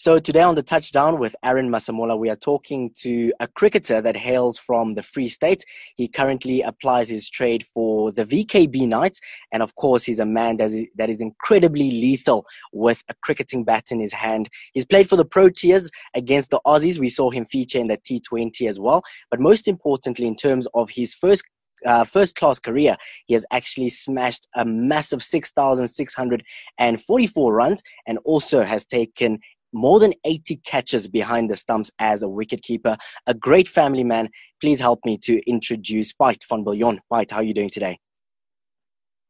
So today on the touchdown with Aaron Masemola, we are talking to a cricketer that hails from the Free State. He currently applies his trade for the VKB Knights, and of course, he's a man that is, that is incredibly lethal with a cricketing bat in his hand. He's played for the Proteas against the Aussies. We saw him feature in the T20 as well. But most importantly, in terms of his first uh, first class career, he has actually smashed a massive 6,644 runs and also has taken more than 80 catches behind the stumps as a wicketkeeper. A great family man. Please help me to introduce Piet van Biljon. Piet, how are you doing today?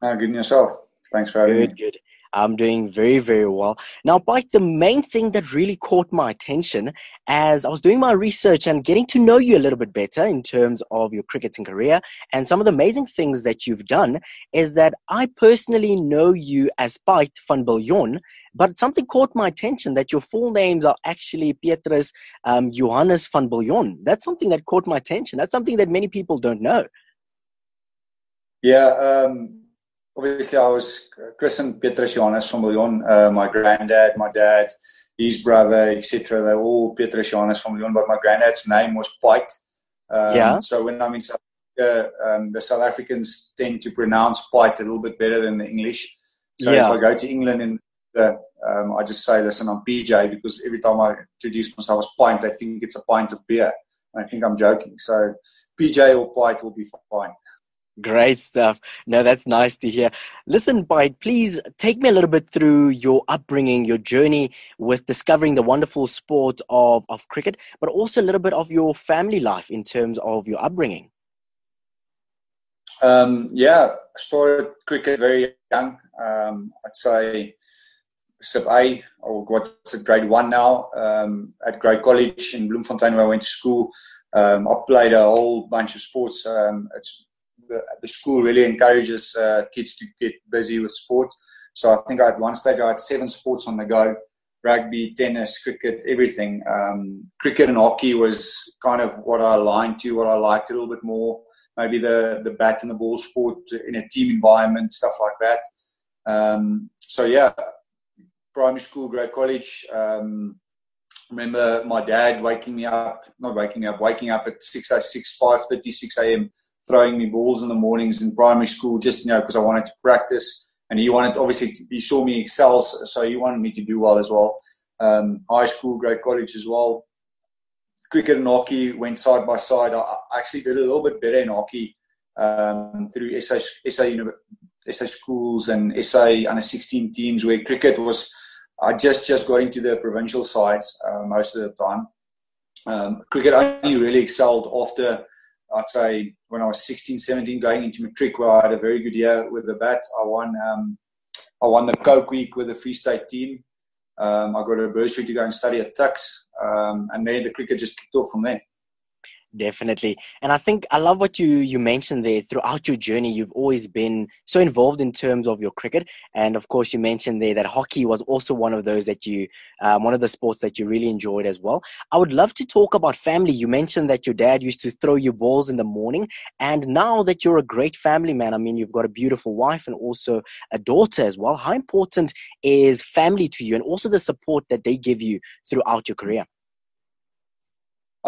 Uh, good and yourself. Thanks for having good, me. Good, good. I'm doing very, very well. Now, Piet, the main thing that really caught my attention as I was doing my research and getting to know you a little bit better in terms of your cricketing career and some of the amazing things that you've done is that I personally know you as Piet van Biljon, but something caught my attention that your full names are actually Petrus um, Johannes van Biljon. That's something that caught my attention. That's something that many people don't know. Yeah, um, obviously I was christened Petrus Johannes van Biljon. Uh, my granddad, my dad, his brother, etc. They're all Petrus Johannes van Biljon, but my granddad's name was Piet. Um, yeah. So when I'm in South Africa, um, the South Africans tend to pronounce Piet a little bit better than the English. So yeah. if I go to England and um, I just say, listen, I'm PJ because every time I introduce myself as pint, I think it's a pint of beer. I think I'm joking. So PJ or pint will be fine. Great stuff. No, that's nice to hear. Listen, Piet, please take me a little bit through your upbringing, your journey with discovering the wonderful sport of, of cricket, but also a little bit of your family life in terms of your upbringing. Um, yeah, started cricket very young. Um, I'd say sub A or what's at grade one now um, at Grey College in Bloemfontein where I went to school. Um, I played a whole bunch of sports. Um, it's the, the, school really encourages uh, kids to get busy with sports. So I think at one stage I had seven sports on the go: rugby, tennis, cricket, everything. Um, cricket and hockey was kind of what I aligned to, what I liked a little bit more. Maybe the the bat and the ball sport in a team environment, stuff like that. Um, so yeah, primary school, Grey College. Um, remember my dad waking me up, not waking me up, waking up at 6, 6 5 30, 6 a.m., throwing me balls in the mornings in primary school, just, you know, because I wanted to practice. And he wanted, obviously, he saw me excel, so he wanted me to do well as well. Um, high school, Grey College as well. Cricket and hockey went side by side. I actually did a little bit better in hockey um, through SA, SA, SA schools and SA under 16 teams where cricket was I just just got into the provincial sides uh, most of the time. Um, cricket only really excelled after I'd say when I was 16, 17, going into matric, where I had a very good year with the bat. I won um, I won the Coke Week with the Free State team. Um, I got a bursary to go and study at Tuks, um, and then the cricket just kicked off from there. Definitely. And I think I love what you, you mentioned there throughout your journey. You've always been so involved in terms of your cricket. And of course, you mentioned there that hockey was also one of those that you, um, one of the sports that you really enjoyed as well. I would love to talk about family. You mentioned that your dad used to throw you balls in the morning. And now that you're a great family man, I mean, you've got a beautiful wife and also a daughter as well. How important is family to you and also the support that they give you throughout your career?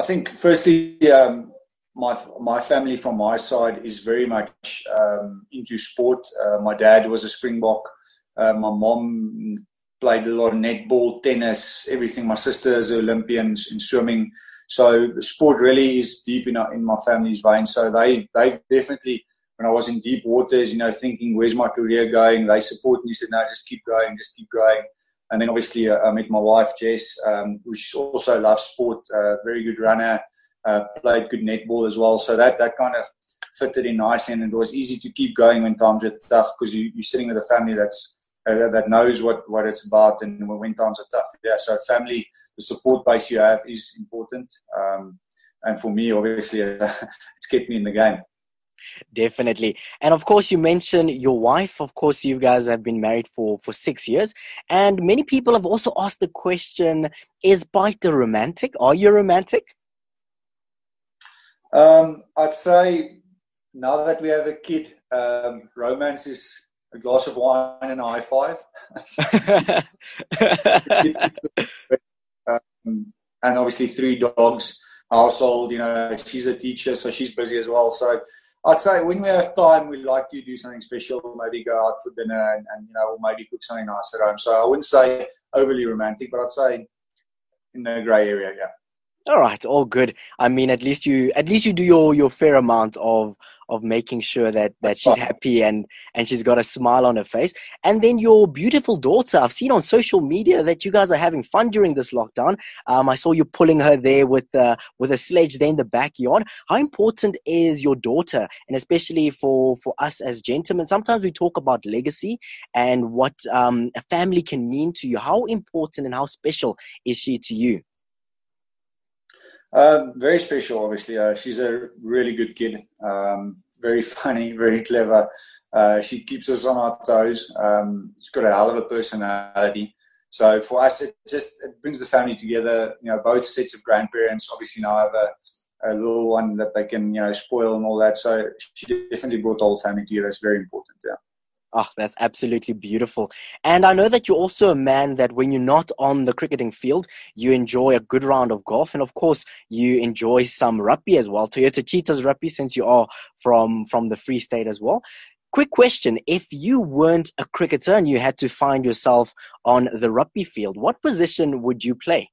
I think, firstly, um, my my family from my side is very much um, into sport. Uh, my dad was a Springbok. Uh, my mom played a lot of netball, tennis, everything. My sister is an Olympian in swimming. So sport really is deep in, in my family's veins. So they they definitely, when I was in deep waters, you know, thinking where's my career going, they support me. Said no, just keep going, just keep going. And then obviously uh, I met my wife Jess, um, which also loves sport, uh, very good runner, uh, played good netball as well. So that that kind of fitted in nicely, and it was easy to keep going when times were tough because you, you're sitting with a family that's uh, that knows what, what it's about and when times are tough. Yeah, so family, the support base you have is important. Um, and for me, obviously, it's kept me in the game. Definitely. And of course, you mentioned your wife. Of course, you guys have been married for, for six years. And many people have also asked the question Is a romantic? Are you romantic? Um, I'd say now that we have a kid, um, romance is a glass of wine and a high five. and obviously three dogs household. You know, she's a teacher, so she's busy as well. So I'd say when we have time, we like to do something special, maybe go out for dinner and, and you know, or maybe cook something nice at home. So I wouldn't say overly romantic, but I'd say in the grey area, yeah. All right, all good. I mean, at least you at least you do your your fair amount of of making sure that that she's happy and and she's got a smile on her face. And then your beautiful daughter, I've seen on social media that you guys are having fun during this lockdown. Um, I saw you pulling her there with uh, with a sledge there in the backyard. How important is your daughter, and especially for for us as gentlemen? Sometimes we talk about legacy and what um, a family can mean to you. How important and how special is she to you? Um, very special, obviously. Uh, she's a really good kid. Um, very funny, very clever. Uh, she keeps us on our toes. Um, she's got a hell of a personality. So for us, it just it brings the family together. You know, both sets of grandparents. Obviously, now I have a, a little one that they can you know spoil and all that. So she definitely brought the whole family together. That's very important. Yeah. Oh, that's absolutely beautiful. And I know that you're also a man that when you're not on the cricketing field, you enjoy a good round of golf. And of course, you enjoy some rugby as well. Toyota Cheetahs rugby, since you are from, from the Free State as well. Quick question. If you weren't a cricketer and you had to find yourself on the rugby field, what position would you play?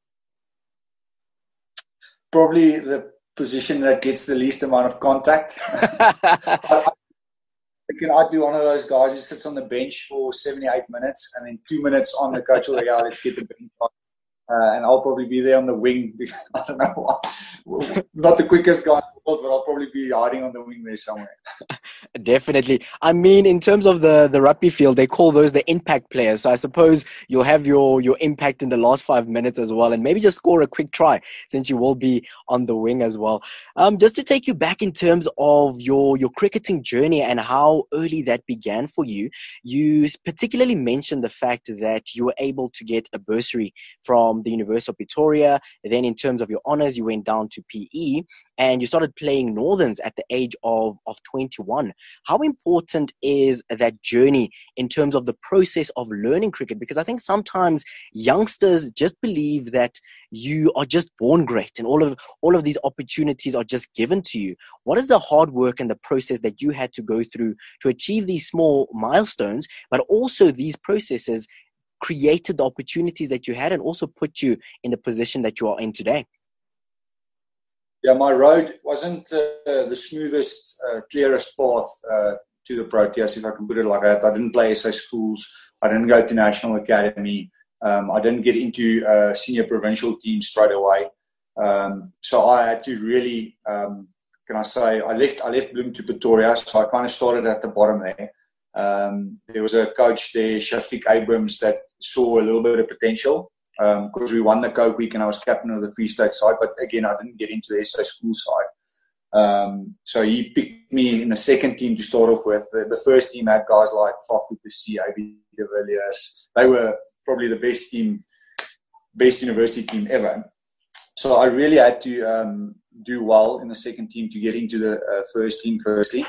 Probably the position that gets the least amount of contact. can I be one of those guys who sits on the bench for 78 minutes and then two minutes on the coach will like, oh, let's get the bench on. Uh, and I'll probably be there on the wing. I don't know. Not the quickest guy but I'll probably be hiding on the wing there somewhere. Definitely. I mean, in terms of the, the rugby field, they call those the impact players. So I suppose you'll have your, your impact in the last five minutes as well, and maybe just score a quick try since you will be on the wing as well. Um, just to take you back in terms of your, your cricketing journey and how early that began for you, you particularly mentioned the fact that you were able to get a bursary from the University of Pretoria. Then, in terms of your honors, you went down to PE and you started playing Northerns at the age of, of 21. How important is that journey in terms of the process of learning cricket? Because I think sometimes youngsters just believe that you are just born great and all of all of these opportunities are just given to you. What is the hard work and the process that you had to go through to achieve these small milestones, but also these processes created the opportunities that you had and also put you in the position that you are in today? Yeah, my road wasn't uh, the smoothest, uh, clearest path uh, to the Proteas, if I can put it like that. I didn't play SA schools. I didn't go to national academy. Um, I didn't get into uh, senior provincial teams straight away. Um, so I had to really, um, can I say, I left. I left Bloem to Pretoria, so I kind of started at the bottom there. Um, there was a coach there, Shafiq Abrams, that saw a little bit of potential because um, we won the Coke Week and I was captain of the Free State side. But again, I didn't get into the SA school side. Um, so he picked me in the second team to start off with. The, the first team had guys like Faf du Plessis, AB de Villiers. They were probably the best team, best university team ever. So I really had to um, do well in the second team to get into the uh, first team firstly.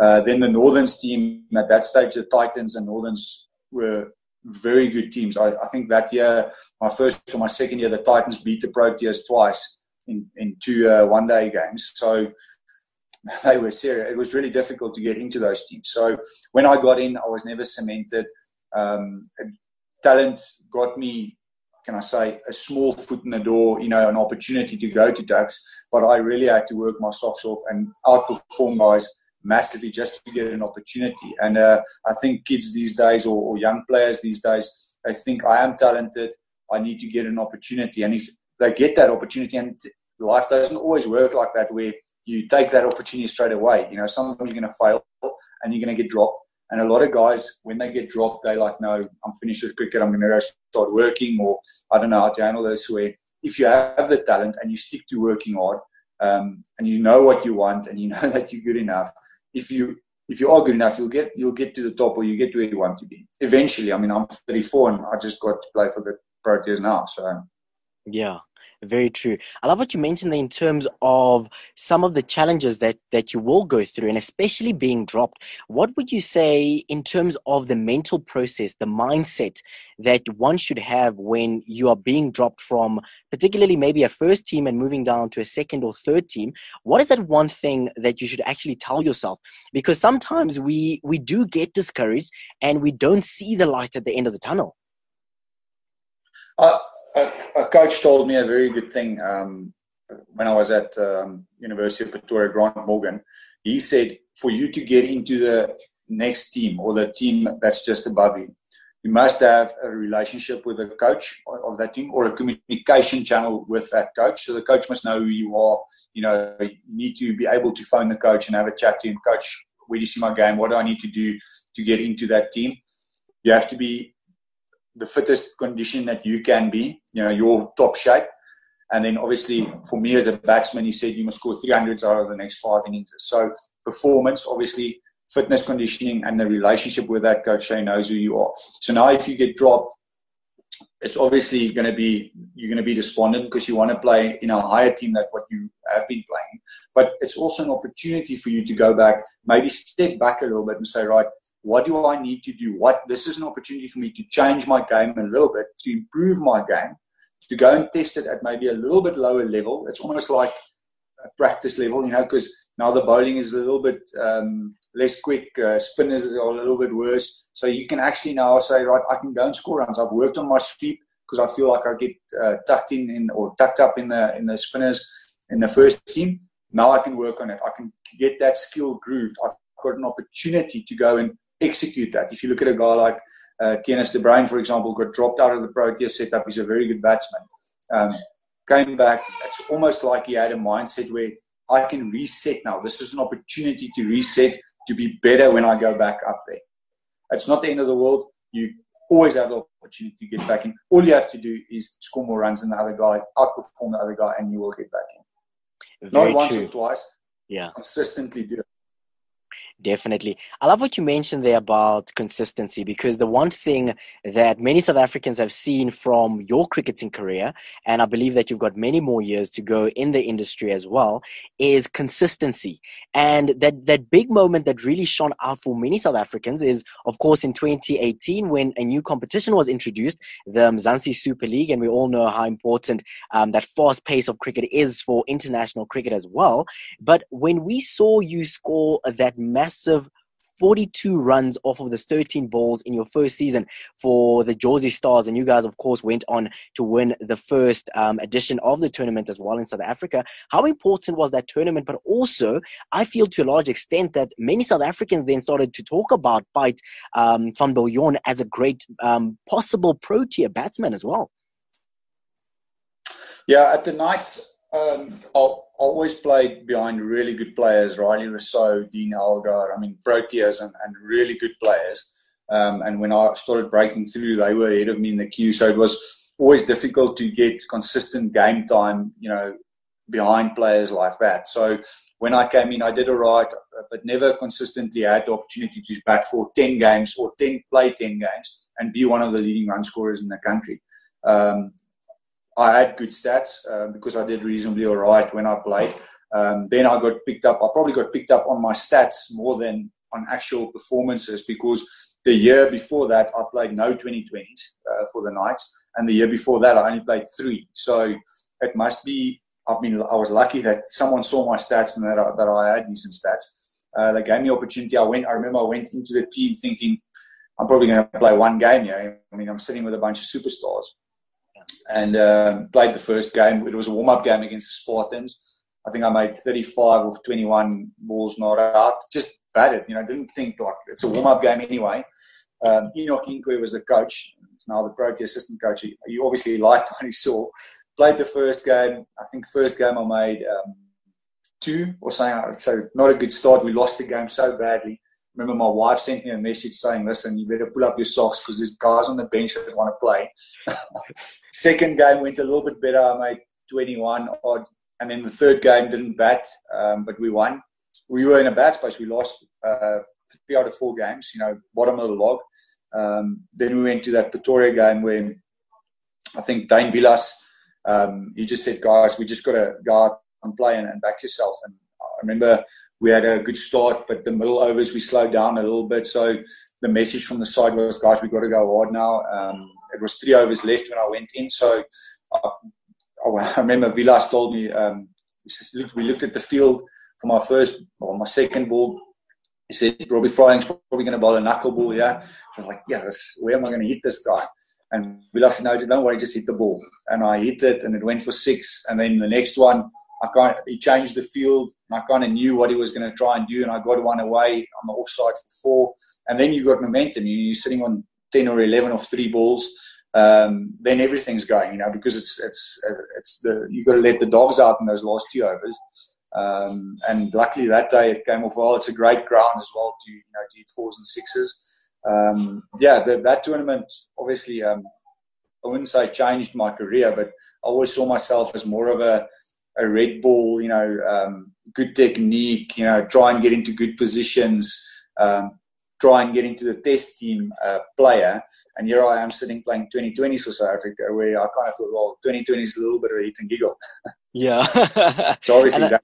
Uh, then the Northerns team at that stage, the Titans and Northerns were very good teams. I, I, think that year, my first or my second year, the Titans beat the Proteas twice in, in two uh, one day games. So they were serious. It was really difficult to get into those teams. So when I got in, I was never cemented. Um, talent got me, can I say, a small foot in the door, you know, an opportunity to go to Tuks. But I really had to work my socks off and outperform guys massively just to get an opportunity. And uh, I think kids these days, or, or, young players these days, they think I am talented. I need to get an opportunity, and if they get that opportunity, and life doesn't always work like that, where you take that opportunity straight away. You know, sometimes you're going to fail, and you're going to get dropped. And a lot of guys, when they get dropped, they like, no, I'm finished with cricket. I'm going to go start working, or I don't know how to handle this. Where if you have the talent and you stick to working hard, um, and you know what you want, and you know that you're good enough, if you if you are good enough, you'll get you'll get to the top or you get to where you want to be. Eventually, I mean, I'm 34 and I just got to play for the Proteas now. So, Yeah. Very true. I love what you mentioned in terms of some of the challenges that, that you will go through, and especially being dropped. What would you say in terms of the mental process, the mindset that one should have when you are being dropped from, particularly maybe a first team and moving down to a second or third team? What is that one thing that you should actually tell yourself? Because sometimes we we do get discouraged and we don't see the light at the end of the tunnel. Uh, a, coach told me a very good thing um, when I was at um, University of Pretoria, Grant Morgan. He said, for you to get into the next team or the team that's just above you, you must have a relationship with the coach of that team or a communication channel with that coach. So the coach must know who you are. You know, you need to be able to phone the coach and have a chat to him. Coach, where do you see my game? What do I need to do to get into that team? You have to be the fittest condition that you can be, you know, your top shape. And then obviously for me as a batsman, he said you must score 300s out of the next five innings. So performance, obviously fitness conditioning and the relationship with that coach, Shane knows who you are. So now if you get dropped, it's obviously going to be you're going to be despondent because you want to play in a higher team than what you have been playing. But it's also an opportunity for you to go back, maybe step back a little bit and say, right, what do I need to do? What this is an opportunity for me to change my game a little bit, to improve my game, to go and test it at maybe a little bit lower level. It's almost like a practice level, you know, because now the bowling is a little bit um, less quick, uh, spinners are a little bit worse. So you can actually now say, right, I can go and score runs. I've worked on my sweep because I feel like I get uh, tucked in, in or tucked up in the in the spinners in the first team. Now I can work on it. I can get that skill grooved. I've got an opportunity to go and execute that. If you look at a guy like uh, de Bruyn, for example, got dropped out of the Protea setup. He's a very good batsman. Um, came back. It's almost like he had a mindset where I can reset now. This is an opportunity to reset to be better when I go back up there. It's not the end of the world. You always have the opportunity to get back in. All you have to do is score more runs than the other guy, outperform the other guy, and you will get back in. Very not once true. or twice. Yeah. Consistently do it. Definitely. I love what you mentioned there about consistency because the one thing that many South Africans have seen from your cricketing career, and I believe that you've got many more years to go in the industry as well, is consistency. And that, that big moment that really shone out for many South Africans is, of course, in 2018 when a new competition was introduced, the Mzansi Super League. And we all know how important um, that fast pace of cricket is for international cricket as well. But when we saw you score that massive massive 42 runs off of the 13 balls in your first season for the Jozi Stars. And you guys, of course, went on to win the first um, edition of the tournament as well in South Africa. How important was that tournament? But also, I feel to a large extent that many South Africans then started to talk about Pite um, van Biljon as a great um, possible Protea batsman as well. Yeah, at the Knights, um, I always played behind really good players, Rilee Rossouw, Dean Elgar, I mean, Proteas and, and really good players. Um, and when I started breaking through, they were ahead of me in the queue. So it was always difficult to get consistent game time, you know, behind players like that. So when I came in, I did all right, but never consistently had the opportunity to bat for 10 games or 10 play 10 games and be one of the leading run scorers in the country. Um, I had good stats um, because I did reasonably all right when I played. Um, then I got picked up. I probably got picked up on my stats more than on actual performances because the year before that I played no 2020s uh, for the Knights, and the year before that I only played three. So it must be. I've been. I was lucky that someone saw my stats and that I, that I had decent stats. Uh, they gave me opportunity. I went. I remember I went into the team thinking I'm probably going to play one game. Yeah, I mean I'm sitting with a bunch of superstars and um, played the first game. It was a warm up game against the Spartans. I think I made 35 of 21 balls not out. Just batted, you know, didn't think like it's a warm up game anyway. Um, Enoch Nkwe was the coach. He's now the Protea assistant coach. He, he, obviously liked what he saw. Played the first game. I think first game I made um, two or something. So not a good start. We lost the game so badly remember my wife sent me a message saying, listen, you better pull up your socks because there's guys on the bench that want to play. Second game went a little bit better. I made 21 odd. And then the third game didn't bat, um, but we won. We were in a bad space. We lost uh, three out of four games, you know, bottom of the log. Um, then we went to that Pretoria game where I think Dane Vilas um, he just said, guys, we just got to go out and play and, and back yourself. And remember we had a good start, but the middle overs we slowed down a little bit. So the message from the side was, guys, we've got to go hard now. Um, it was three overs left when I went in, so I, I remember Vilas told me um, we looked at the field for my first or my second ball. He said Robbie Frylinck's probably going to bowl a knuckleball. Yeah, I was like, yeah, where am I going to hit this guy? And Vilas said, no, don't worry, just hit the ball. And I hit it, and it went for six. And then the next one, I kind of, he changed the field, and I kind of knew what he was going to try and do, and I got one away on the offside for four. And then you got momentum. You're sitting on ten or eleven of three balls. Um, then everything's going, you know, because it's it's it's the you got to let the dogs out in those last two overs. Um, and luckily that day it came off well. It's a great ground as well to you know to hit fours and sixes. Um, yeah, the, that tournament obviously um, I wouldn't say changed my career, but I always saw myself as more of a a red ball, you know, um, good technique, you know, try and get into good positions, um, try and get into the test team uh, player. And here I am sitting playing 2020 for South Africa, where I kind of thought, well, 2020 is a little bit of a hit and giggle. Yeah. so obviously that,